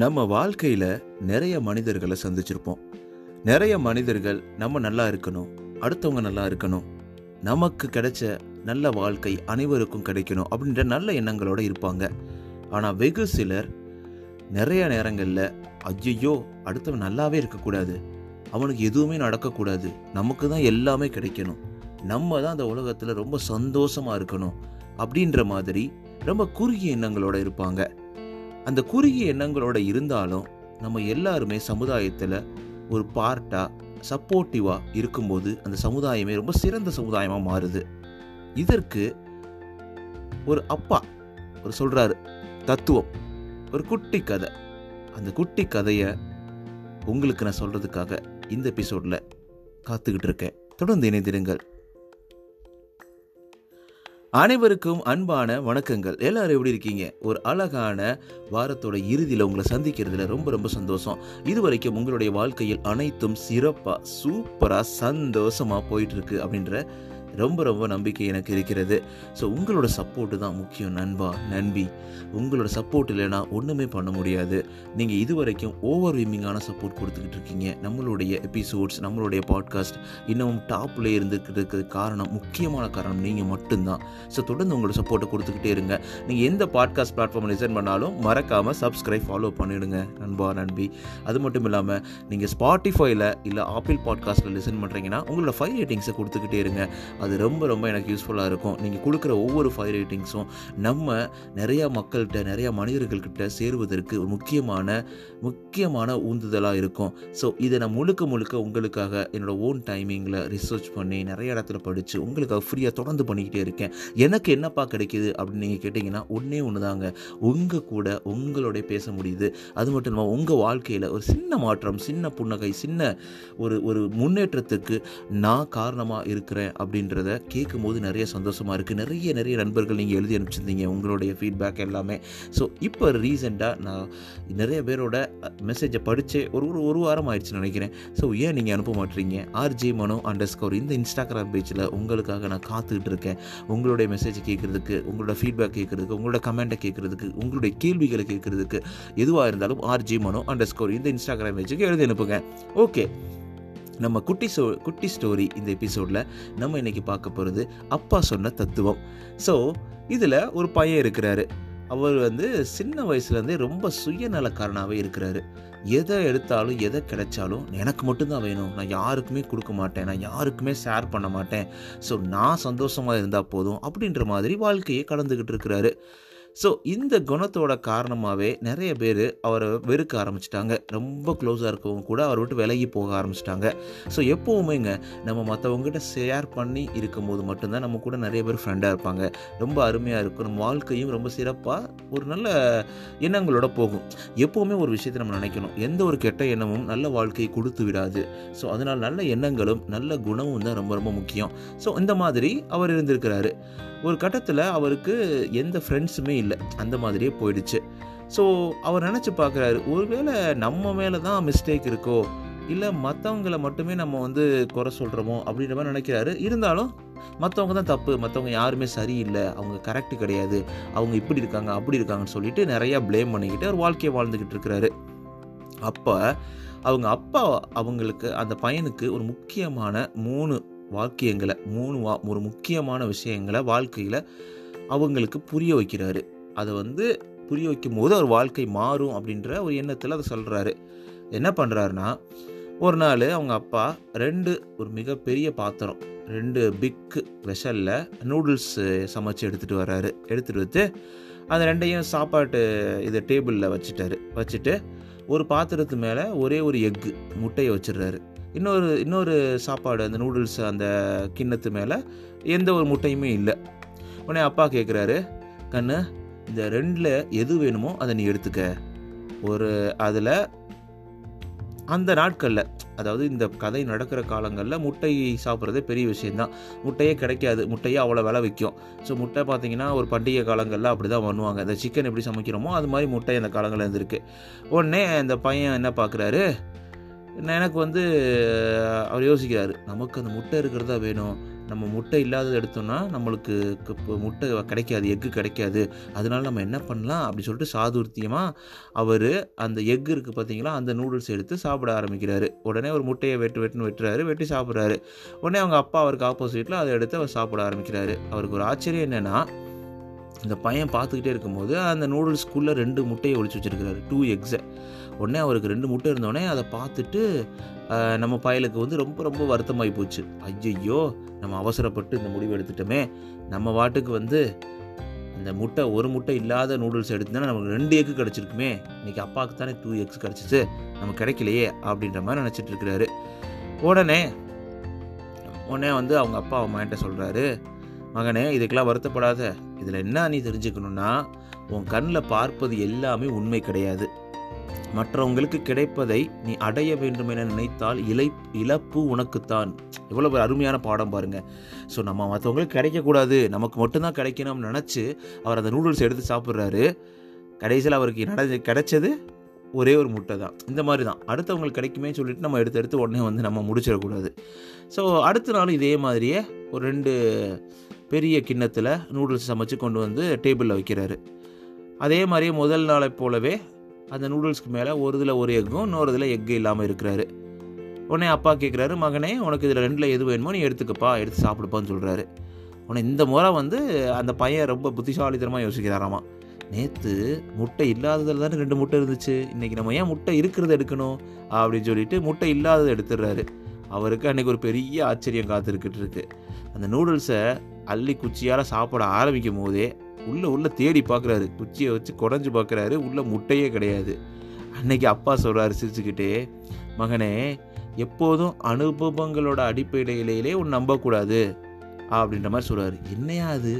நம்ம வாழ்க்கையில் நிறைய மனிதர்களை சந்திச்சிருப்போம். நிறைய மனிதர்கள் நம்ம நல்லா இருக்கணும் அடுத்தவங்க நல்லா இருக்கணும் நமக்கு கிடைச்ச நல்ல வாழ்க்கை அனைவருக்கும் கிடைக்கணும் அப்படின்ற நல்ல எண்ணங்களோடு இருப்பாங்க. ஆனால் வெகு சிலர் நிறைய நேரங்களில் ஐயோ அடுத்தவன் நல்லாவே இருக்கக்கூடாது. அவனுக்கு எதுவுமே நடக்கக்கூடாது. நமக்கு தான் எல்லாமே கிடைக்கணும். நம்ம தான் அந்த உலகத்தில் ரொம்ப சந்தோஷமாக இருக்கணும் அப்படின்ற மாதிரி ரொம்ப குறுகிய எண்ணங்களோடு இருப்பாங்க. அந்த குறுகிய எண்ணங்களோட இருந்தாலும் நம்ம எல்லாருமே சமுதாயத்தில் ஒரு பார்ட்டாக சப்போர்ட்டிவாக இருக்கும்போது அந்த சமுதாயமே ரொம்ப சிறந்த சமுதாயமாக மாறுது. இதற்கு ஒரு அப்பா ஒரு சொல்கிறாரு தத்துவம் ஒரு குட்டி கதை. அந்த குட்டி கதையை உங்களுக்கு நான் சொல்கிறதுக்காக இந்த எபிசோடில் காத்துக்கிட்டு இருக்கேன். தொடர்ந்து இணைந்திருங்கள். அனைவருக்கும் அன்பான வணக்கங்கள். எல்லாரும் எப்படி இருக்கீங்க? ஒரு அழகான வாரத்தோட இறுதியில் உங்களை சந்திக்கிறதுல ரொம்ப ரொம்ப சந்தோஷம். இது வரைக்கும் உங்களுடைய வாழ்க்கையில் அனைத்தும் சிறப்பாக சூப்பராக சந்தோஷமாக போயிட்டுருக்கு அப்படின்ற ரொம்ப ரொம்ப நம்பிக்கை எனக்கு இருக்கிறது. ஸோ உங்களோட சப்போர்ட்டு தான் முக்கியம் நண்பா நண்பி. உங்களோட சப்போர்ட் இல்லைன்னா ஒன்றுமே பண்ண முடியாது. நீங்கள் இது வரைக்கும் ஓவர்வெய்மிங்கான சப்போர்ட் கொடுத்துக்கிட்டு இருக்கீங்க. நம்மளுடைய எபிசோட்ஸ் நம்மளுடைய பாட்காஸ்ட் இன்னமும் டாப்பில் இருந்துக்கிறதுக்கு காரணம் முக்கியமான காரணம் நீங்கள் மட்டும்தான். ஸோ தொடர்ந்து உங்களோட சப்போர்ட்டை கொடுத்துக்கிட்டே இருங்க. நீங்கள் எந்த பாட்காஸ்ட் பிளாட்ஃபார்ம் லிசன் பண்ணாலும் மறக்காமல் சப்ஸ்கிரைப் ஃபாலோ பண்ணிவிடுங்க நண்பா நண்பி. அது மட்டும் இல்லாமல் நீங்கள் ஸ்பாட்டிஃபைல இல்லை ஆப்பிள் பாட்காஸ்ட்டில் லிசன் பண்ணுறீங்கன்னா உங்களோட ஃபைவ் ரேட்டிங்ஸை கொடுத்துக்கிட்டே இருங்க. அது ரொம்ப ரொம்ப எனக்கு யூஸ்ஃபுல்லாக இருக்கும். நீங்கள் கொடுக்குற ஒவ்வொரு ஃபைவ் ரேட்டிங்ஸும் நம்ம நிறையா மக்கள்கிட்ட நிறையா மனிதர்கள்கிட்ட சேருவதற்கு ஒரு முக்கியமான முக்கியமான ஊந்துதலாக இருக்கும். ஸோ இதை நான் முழுக்க முழுக்க உங்களுக்காக என்னோடய ஓன் டைமிங்கில் ரிசர்ச் பண்ணி நிறைய இடத்துல படித்து உங்களுக்காக ஃப்ரீயாக தொடர்ந்து பண்ணிக்கிட்டே இருக்கேன். எனக்கு என்னப்பா கிடைக்கிது அப்படின்னு நீங்கள் கேட்டிங்கன்னா ஒன்றே ஒன்று தாங்க. உங்கள் கூட உங்களோட பேச முடியுது. அது மட்டும் இல்லாமல் உங்கள் வாழ்க்கையில் ஒரு சின்ன மாற்றம் சின்ன புன்னகை சின்ன ஒரு ஒரு முன்னேற்றத்துக்கு நான் காரணமாக இருக்கிறேன் அப்படின்னு அப்படின்றத கேட்கும் போது நிறைய சந்தோஷமாக இருக்குது நிறைய நிறைய நண்பர்கள் நீங்கள் எழுதி அனுப்பிச்சிருந்தீங்க உங்களுடைய ஃபீட்பேக் எல்லாமே. ஸோ இப்போ ரீசெண்டாக நான் நிறைய பேரோட மெசேஜை படித்தே ஒரு ஒரு ஒரு வாரம் ஆயிடுச்சுன்னு நினைக்கிறேன். ஸோ ஏன் நீங்கள் அனுப்ப மாட்டீங்க? ஆர்ஜே மனோ அண்டர் ஸ்கோர் இந்த இன்ஸ்டாகிராம் பேஜில் உங்களுக்காக நான் காத்துக்கிட்டு இருக்கேன். உங்களுடைய மெசேஜ் கேட்குறதுக்கு உங்களோட ஃபீட்பேக் கேட்குறதுக்கு உங்களோட கமெண்ட்டை கேட்குறதுக்கு உங்களுடைய கேள்விகளை கேட்குறதுக்கு எதுவாக இருந்தாலும் ஆர்ஜி மனோ அண்டர் ஸ்கோர் இந்த இன்ஸ்டாகிராம் பேஜுக்கு எழுதி அனுப்புங்க. ஓகே நம்ம குட்டி சோ குட்டி ஸ்டோரி இந்த எபிசோடில் நம்ம இன்னைக்கு பார்க்க போகிறது அப்பா சொன்ன தத்துவம். ஸோ இதில் ஒரு பையன் இருக்கிறாரு. அவர் வந்து சின்ன வயசுலேருந்தே ரொம்ப சுயநலக்காரனாகவே இருக்கிறாரு. எதை எடுத்தாலும் எதை கிடைச்சாலும் எனக்கு மட்டும்தான் வேணும். நான் யாருக்குமே கொடுக்க மாட்டேன். நான் யாருக்குமே ஷேர் பண்ண மாட்டேன். ஸோ நான் சந்தோஷமாக இருந்தால் போதும் அப்படின்ற மாதிரி வாழ்க்கையை கடந்துக்கிட்டு இருக்கிறாரு. ஸோ இந்த குணத்தோட காரணமாகவே நிறைய பேர் அவரை வெறுக்க ஆரம்பிச்சிட்டாங்க. ரொம்ப க்ளோஸாக இருக்கவங்க கூட அவரை விட்டு விலகி போக ஆரம்பிச்சிட்டாங்க. ஸோ எப்போவுமேங்க நம்ம மற்றவங்ககிட்ட ஷேர் பண்ணி இருக்கும்போது மட்டும்தான் நம்ம கூட நிறைய பேர் ஃப்ரெண்டாக இருப்பாங்க. ரொம்ப அருமையாக இருக்கும். நம்ம வாழ்க்கையும் ரொம்ப சிறப்பாக ஒரு நல்ல எண்ணங்களோட போகும். எப்போவுமே ஒரு விஷயத்தை நம்ம நினைக்கணும். எந்த ஒரு கெட்ட எண்ணமும் நல்ல வாழ்க்கையை கொடுத்து விடாது. ஸோ அதனால் நல்ல எண்ணங்களும் நல்ல குணமும் தான் ரொம்ப ரொம்ப முக்கியம். ஸோ இந்த மாதிரி அவர் இருந்திருக்கிறாரு. ஒரு கட்டத்தில் அவருக்கு எந்த ஃப்ரெண்ட்ஸுமே இல்லை. இல்லை. அந்த மாதிரியே போயிடுச்சு. ஸோ அவர் நினச்சி பார்க்குறாரு ஒருவேளை நம்ம மேலே தான் மிஸ்டேக் இருக்கோ இல்லை மற்றவங்களை மட்டுமே நம்ம வந்து குறை சொல்கிறோமோ அப்படின்ற மாதிரி நினைக்கிறாரு. இருந்தாலும் மற்றவங்க தான் தப்பு மற்றவங்க யாருமே சரியில்லை அவங்க கரெக்டு கிடையாது அவங்க இப்படி இருக்காங்க அப்படி இருக்காங்கன்னு சொல்லிட்டு நிறையா ப்ளேம் பண்ணிக்கிட்டு அவர் வாழ்க்கையை வாழ்ந்துக்கிட்டு இருக்கிறாரு. அப்போ அவங்க அப்பா அவங்களுக்கு அந்த பையனுக்கு ஒரு முக்கியமான மூணு வாக்கியங்களை மூணு வா ஒரு முக்கியமான விஷயங்களை வாழ்க்கையில் அவங்களுக்கு புரிய வைக்கிறாரு. அதை வந்து புரிய வைக்கும் போது அவர் வாழ்க்கை மாறும் அப்படின்ற ஒரு எண்ணத்தில் அதை சொல்கிறாரு என்ன பண்ணுறாருன்னா ஒரு நாள் அவங்க அப்பா ரெண்டு ஒரு மிகப்பெரிய பாத்திரம் ரெண்டு பிக்கு வெஷலில் நூடுல்ஸ் சமைச்சு எடுத்துகிட்டு வர்றாரு. எடுத்துகிட்டு வந்து அந்த ரெண்டையும் சாப்பாட்டு இதை டேபிளில் வச்சுட்டாரு. வச்சுட்டு ஒரு பாத்திரத்து மேலே ஒரே ஒரு எக்கு முட்டையை வச்சிடுறாரு. இன்னொரு இன்னொரு சாப்பாடு அந்த நூடுல்ஸ் அந்த கிண்ணத்து மேலே எந்த ஒரு முட்டையுமே இல்லை. உடனே அப்பா கேட்குறாரு கண்ணு இந்த ரெண்டில் எது வேணுமோ அதை நீ எடுத்துக்க. ஒரு அதில் அந்த நாட்களில் அதாவது இந்த கதை நடக்கிற காலங்களில் முட்டை சாப்பிட்றதே பெரிய விஷயந்தான் முட்டையே கிடைக்காது. முட்டையே அவ்வளோ விலை விற்கும் ஸோ முட்டை பார்த்திங்கன்னா ஒரு பண்டிகை காலங்களில் அப்படி தான் பண்ணுவாங்க. இந்த சிக்கன் எப்படி சமைக்கிறோமோ அது மாதிரி முட்டை அந்த காலங்களில் இருந்திருக்கு. உடனே அந்த பையன் என்ன பார்க்குறாரு எனக்கு வந்து அவர் யோசிக்கிறாரு நமக்கு அந்த முட்டை இருக்கிறதா வேணும்? நம்ம முட்டை இல்லாதது எடுத்தோம்னா நம்மளுக்கு இப்போ முட்டை கிடைக்காது எக்கு கிடைக்காது. அதனால நம்ம என்ன பண்ணலாம் அப்படி சொல்லிட்டு சாதுர்த்தியமாக அவர் அந்த எக் இருக்குது பார்த்தீங்களா அந்த நூடுல்ஸ் எடுத்து சாப்பிட ஆரம்பிக்கிறாரு. உடனே ஒரு முட்டையை வெட்டு வெட்டுன்னு வெட்டுறாரு வெட்டி சாப்பிட்றாரு. உடனே அவங்க அப்பா அவருக்கு ஆப்போசிட்டில் அதை எடுத்து அவர் சாப்பிட ஆரம்பிக்கிறாரு. அவருக்கு ஒரு ஆச்சரியம் என்னென்னா இந்த பையன் பார்த்துக்கிட்டே இருக்கும்போது அந்த நூடுல்ஸ்குள்ளே ரெண்டு முட்டையை ஒழிச்சு வச்சுருக்கிறாரு. டூ எக்ஸை உடனே அவருக்கு ரெண்டு முட்டை இருந்தோடனே அதை பார்த்துட்டு நம்ம பயலுக்கு வந்து ரொம்ப ரொம்ப வருத்தமாகி போச்சு. ஐயையோ நம்ம அவசரப்பட்டு இந்த முடிவு எடுத்துட்டோமே. நம்ம வாட்டுக்கு வந்து இந்த முட்டை ஒரு முட்டை இல்லாத நூடுல்ஸ் எடுத்துனா நமக்கு ரெண்டு எக்கு கிடச்சிருக்குமே. இன்றைக்கி அப்பாவுக்கு தானே டூ எக்ஸ் கிடச்சிச்சு. நம்ம கிடைக்கலையே அப்படின்ற மாதிரி நினச்சிட்டு இருக்கிறாரு. உடனே உடனே வந்து அவங்க அப்பா அவன் மகன்கிட்ட சொல்கிறாரு மகனே இதுக்கெல்லாம் வருத்தப்படாத. இதில் என்ன நீ தெரிஞ்சுக்கணுன்னா உன் கண்ணில் பார்ப்பது எல்லாமே உண்மை கிடையாது. மற்றவங்களுக்கு கிடைப்பதை நீ அடைய வேண்டும் என நினைத்தால் இலை இழப்பு உனக்குத்தான். எவ்வளோ ஒரு அருமையான பாடம் பாருங்க. ஸோ நம்ம மற்றவங்களுக்கு கிடைக்கக்கூடாது. நமக்கு மட்டும்தான் கிடைக்கணும்னு நினச்சி அவர் அந்த நூடுல்ஸ் எடுத்து சாப்பிட்றாரு. கடைசியில் அவருக்கு நட கிடைச்சது ஒரே ஒரு முட்டை தான். இந்த மாதிரி தான். அடுத்தவங்களுக்கு கிடைக்குமே சொல்லிட்டு நம்ம எடுத்து எடுத்து உடனே வந்து நம்ம முடிச்சிடக்கூடாது. ஸோ அடுத்த நாள் இதே மாதிரியே ஒரு ரெண்டு பெரிய கிண்ணத்தில் நூடுல்ஸ் சமைச்சு கொண்டு வந்து டேபிளில் வைக்கிறாரு. அதே மாதிரியே முதல் நாளை போலவே அந்த நூடுல்ஸ்க்கு மேலே ஒரு இதில் ஒரு எக்கும் இன்னொரு இதில் எக்கு இல்லாமல் இருக்கிறாரு. உடனே அப்பா கேட்குறாரு மகனே உனக்கு இதில் ரெண்டில் எது வேணுமோ நீ எடுத்துக்கப்பா எடுத்து சாப்பிடுப்பான்னு சொல்கிறாரு உடனே இந்த முறை வந்து அந்த பையன் ரொம்ப புத்திசாலித்தனமாக யோசிக்கிறாராமா. நேற்று முட்டை இல்லாததில் தானே ரெண்டு முட்டை இருந்துச்சு. இன்றைக்கி நம்ம ஏன் முட்டை இருக்கிறத எடுக்கணும்? அப்படின்னு சொல்லிட்டு முட்டை இல்லாததை எடுத்துடுறாரு. அவருக்கு அன்றைக்கி ஒரு பெரிய ஆச்சரியம் காத்திருக்கிட்டு இருக்கு. அந்த நூடுல்ஸை அள்ளி குச்சியால் சாப்பிட ஆரம்பிக்கும் போதே உள்ளே உள்ளே தேடி பார்க்குறாரு. குச்சியை வச்சு குடஞ்சி பார்க்குறாரு. உள்ளே முட்டையே கிடையாது. அன்னைக்கு அப்பா சொல்கிறாரு சிரிச்சுக்கிட்டே மகனே எப்போதும் அனுபவங்களோட அடிப்படையிலேயே உன் நம்பக்கூடாது. அப்படின்ற மாதிரி சொல்கிறாரு என்னையா அது?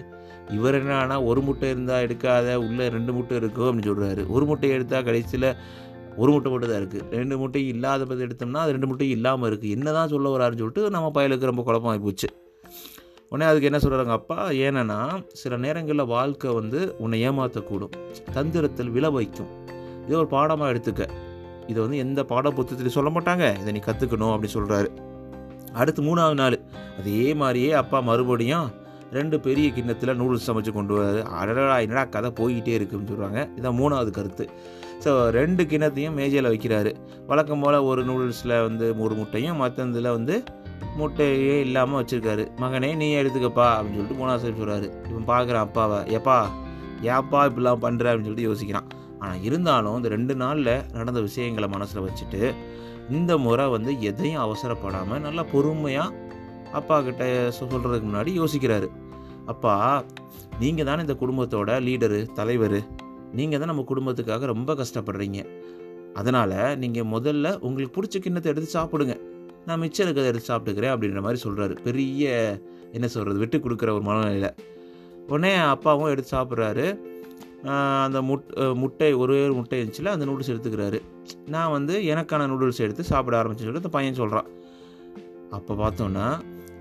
இவர் என்னன்னா ஒரு முட்டை இருந்தால் எடுக்காத உள்ளே ரெண்டு முட்டை இருக்கும் அப்படின்னு சொல்கிறாரு ஒரு முட்டை எடுத்தால் கடைசியில் ஒரு முட்டை மட்டும் தான் இருக்குது ரெண்டு முட்டை இல்லாத பற்றி எடுத்தோம்னா அது ரெண்டு முட்டையும் இல்லாமல் இருக்குது என்ன தான் சொல்ல வராருன்னு சொல்லிட்டு நம்ம பயலுக்கு ரொம்ப குழப்பமாகி போச்சு. உடனே அதுக்கு என்ன சொல்கிறாங்க அப்பா? ஏன்னா சில நேரங்களில் வாழ்க்கை வந்து உன்னை ஏமாற்றக்கூடும் தந்திரத்தில் விழ வைக்கும். இதை ஒரு பாடமாக எடுத்துக்க. இதை வந்து எந்த பாட புத்தகத்திலையும் சொல்ல மாட்டாங்க. இதை நீ கற்றுக்கணும் அப்படின்னு சொல்கிறாரு அடுத்து மூணாவது நாள். அதே மாதிரியே அப்பா மறுபடியும் ரெண்டு பெரிய கிண்ணத்தில் நூடுல்ஸ் சமைச்சு கொண்டு வராது அடடா என்னடா கதை போய்கிட்டே இருக்குன்னு சொல்கிறாங்க இதான் மூணாவது கருத்து. ஸோ ரெண்டு கிண்ணத்தையும் மேஜையில் வைக்கிறாரு. வழக்கம் போல் ஒரு நூடுல்ஸில் வந்து ஒரு முட்டையும் மற்றதில் வந்து முட்டையே இல்லாமல் வச்சுருக்காரு. மகனே நீ எடுத்துக்கப்பா அப்படின்னு சொல்லிட்டு மூணாவது சைடு சொல்கிறாரு இவன் பார்க்குறான் அப்பாவை. ஏப்பா ஏப்பா இப்படிலாம் பண்ணுற அப்படின்னு சொல்லிட்டு யோசிக்கிறான். ஆனால் இருந்தாலும் இந்த ரெண்டு நாளில் நடந்த விஷயங்களை மனசில் வச்சுட்டு இந்த முறை வந்து எதையும் அவசரப்படாமல் நல்லா பொறுமையாக அப்பா கிட்ட சொல்கிறதுக்கு முன்னாடி யோசிக்கிறாரு. அப்பா நீங்கள் தானே இந்த குடும்பத்தோட லீடரு தலைவர். நீங்கள் தான் நம்ம குடும்பத்துக்காக ரொம்ப கஷ்டப்படுறீங்க. அதனால் நீங்கள் முதல்ல உங்களுக்கு பிடிச்ச கிண்ணத்தை எடுத்து சாப்பிடுங்க. நான் மிச்சம் இருக்கிறத எடுத்து சாப்பிட்டுக்கிறேன் அப்படின்ற மாதிரி சொல்கிறாரு பெரிய என்ன சொல்கிறது விட்டு கொடுக்குற ஒரு மனநிலையில். உடனே அப்பாவும் எடுத்து சாப்பிட்றாரு. அந்த முட் முட்டை ஒரே ஒரு முட்டை இருந்துச்சுல அந்த நூடுல்ஸ் எடுத்துக்கிறாரு. நான் வந்து எனக்கான நூடுல்ஸ் எடுத்து சாப்பிட ஆரம்பிச்சேன்னு சொல்லிட்டு அந்த பையன் சொல்கிறான் அப்போ பார்த்தோன்னா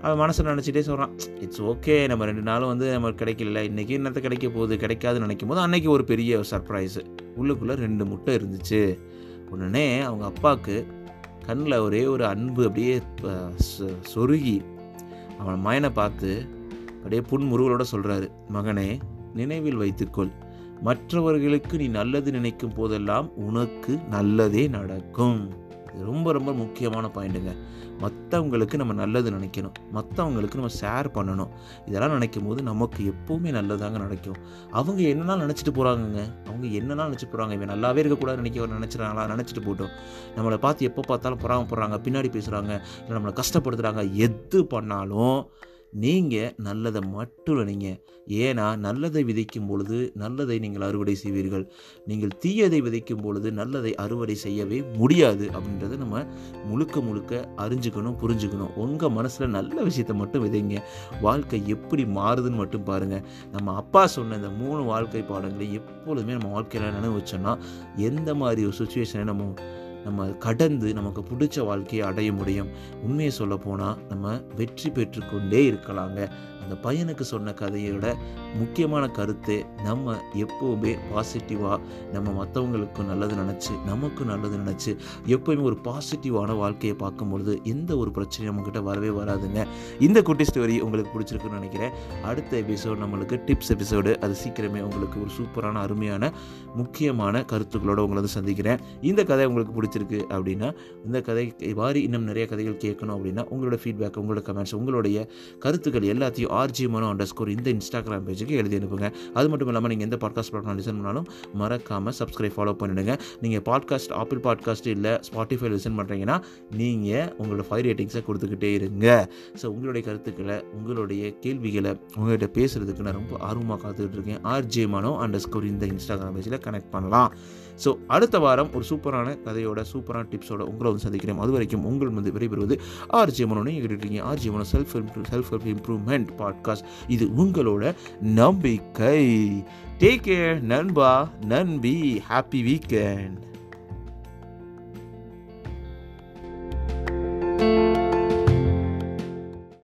அவன் மனசில் நினச்சிட்டே சொல்கிறான் இட்ஸ் ஓகே நம்ம ரெண்டு நாளும் வந்து நமக்கு கிடைக்கல. இன்றைக்கி என்னத்தை கிடைக்க போகுது கிடைக்காதுன்னு நினைக்கும் போது அன்றைக்கி ஒரு பெரிய சர்ப்ரைஸு உள்ளுக்குள்ளே ரெண்டு முட்டை இருந்துச்சு. உடனே அவங்க அப்பாவுக்கு கண்ணில் ஒரே ஒரு அன்பு அப்படியே சொருகி அவன் மயனை பார்த்து அப்படியே புன்முருவலோட சொல்கிறாரு மகனே நினைவில் வைத்துக்கொள். மற்றவர்களுக்கு நீ நல்லது நினைக்கும் போதெல்லாம் உனக்கு நல்லதே நடக்கும். இது ரொம்ப ரொம்ப முக்கியமான பாயிண்ட்டுங்க. மற்றவங்களுக்கு நம்ம நல்லது நினைக்கணும். மற்றவங்களுக்கு நம்ம ஷேர் பண்ணணும். இதெல்லாம் நினைக்கும் போது நமக்கு எப்போவுமே நல்லதாங்க நடக்கும். அவங்க என்னென்னா நினச்சிட்டு போகிறாங்கங்க அவங்க என்னென்னா நினச்சிட்டு போகிறாங்க இவன் நல்லாவே இருக்கக்கூடாது நினைக்க நினச்சிடறாங்களா நினச்சிட்டு போட்டோம். நம்மளை பார்த்து எப்போ பார்த்தாலும் பொறாம போடுறாங்க. பின்னாடி பேசுகிறாங்க இல்லை நம்மளை கஷ்டப்படுத்துகிறாங்க எது பண்ணாலும் நீங்கள் நல்லதை மட்டும் நினைங்க ஏன்னா நல்லதை விதைக்கும் பொழுது நல்லதை நீங்கள் அறுவடை செய்வீர்கள். நீங்கள் தீயதை விதைக்கும் பொழுது நல்லதை அறுவடை செய்யவே முடியாது அப்படின்றத நம்ம முழுக்க முழுக்க அறிஞ்சுக்கணும் புரிஞ்சுக்கணும். உங்கள் மனசில் நல்ல விஷயத்தை மட்டும் விதைங்க. வாழ்க்கை எப்படி மாறுதுன்னு மட்டும் பாருங்கள் நம்ம அப்பா சொன்ன இந்த மூணு வாழ்க்கை பாடங்களை எப்பொழுதுமே நம்ம வாழ்க்கையில் நினைவு வச்சோம்னா எந்த மாதிரி ஒரு சுச்சுவேஷனை நம்ம நம்ம கடந்து நமக்கு பிடிச்ச வாழ்க்கையை அடைய முடியும். உண்மையை சொல்ல போனால் நம்ம வெற்றி பெற்றுக்கொண்டே இருக்கலாங்க. அந்த பையனுக்கு சொன்ன கதையோட முக்கியமான கருத்து நம்ம எப்போவுமே பாசிட்டிவாக நம்ம மற்றவங்களுக்கு நல்லது நினச்சி நமக்கு நல்லது நினச்சி எப்போயுமே ஒரு பாசிட்டிவான வாழ்க்கையை பார்க்கும்பொழுது எந்த ஒரு பிரச்சனையும் நம்மக்கிட்ட வரவே வராதுங்க. இந்த குட்டி ஸ்டோரி உங்களுக்கு பிடிச்சிருக்குன்னு நினைக்கிறேன். அடுத்த எபிசோட் நம்மளுக்கு டிப்ஸ் எபிசோடு அது சீக்கிரமே உங்களுக்கு ஒரு சூப்பரான அருமையான முக்கியமான கருத்துக்களோடு உங்களை வந்து சந்திக்கிறேன். இந்த கதை உங்களுக்கு பிடிச்சிருக்கு அப்படின்னா இந்த கதை வாரி இன்னும் நிறைய கதைகள் கேட்கணும் அப்படின்னா உங்களோட ஃபீட்பேக் உங்களோட கமெண்ட்ஸ் உங்களுடைய கருத்துக்கள் எல்லாத்தையும் ஆர்ஜி மனோ அண்டர் ஸ்கோர் இந்த இன்ஸ்டாகிராம் பேஜுக்கு எழுதி அனுப்புங்க. அது மட்டும் இல்லாமல் நீங்கள் எந்த பாட்காஸ்ட் பிளாட்ஃபார்ம் லிசன் பண்ணாலும் மறக்காமல் சப்ஸ்கிரைப் ஃபாலோ பண்ணிடுங்க. நீங்கள் பாட்காஸ்ட் ஆப்பிள் பாட்காஸ்ட் இல்லை ஸ்பாட்டிஃபை லிசன் பண்ணுறீங்கன்னா நீங்கள் உங்களோட ஃபைவ் ரேட்டிங்ஸை கொடுத்துக்கிட்டே இருங்க. ஸோ உங்களுடைய கருத்துக்களை உங்களுடைய கேள்விகளை உங்கள்கிட்ட பேசுகிறதுக்கு நான் ரொம்ப ஆர்வமாக காத்துக்கிட்டு இருக்கேன். ஆர்ஜே மனோ அண்டர் ஸ்கோர் இந்த இன்ஸ்டாகிராம் பேஜில் கனெக்ட் பண்ணலாம். ஸோ அடுத்த வாரம் ஒரு சூப்பரான கதையோட சூப்பரான டிப்ஸோட உங்களை வந்து சந்திக்கிறேன். அது வரைக்கும் உங்கள் வந்து விடைபெறுவது ஆர்ஜே மனோன்னு கேட்டுருக்கீங்க RJ Mano self self help improvement podcast இது உங்களோட நம்பிக்கை. டேக் கேர் நண்பா நன்பி ஹாப்பி வீக்கெண்ட்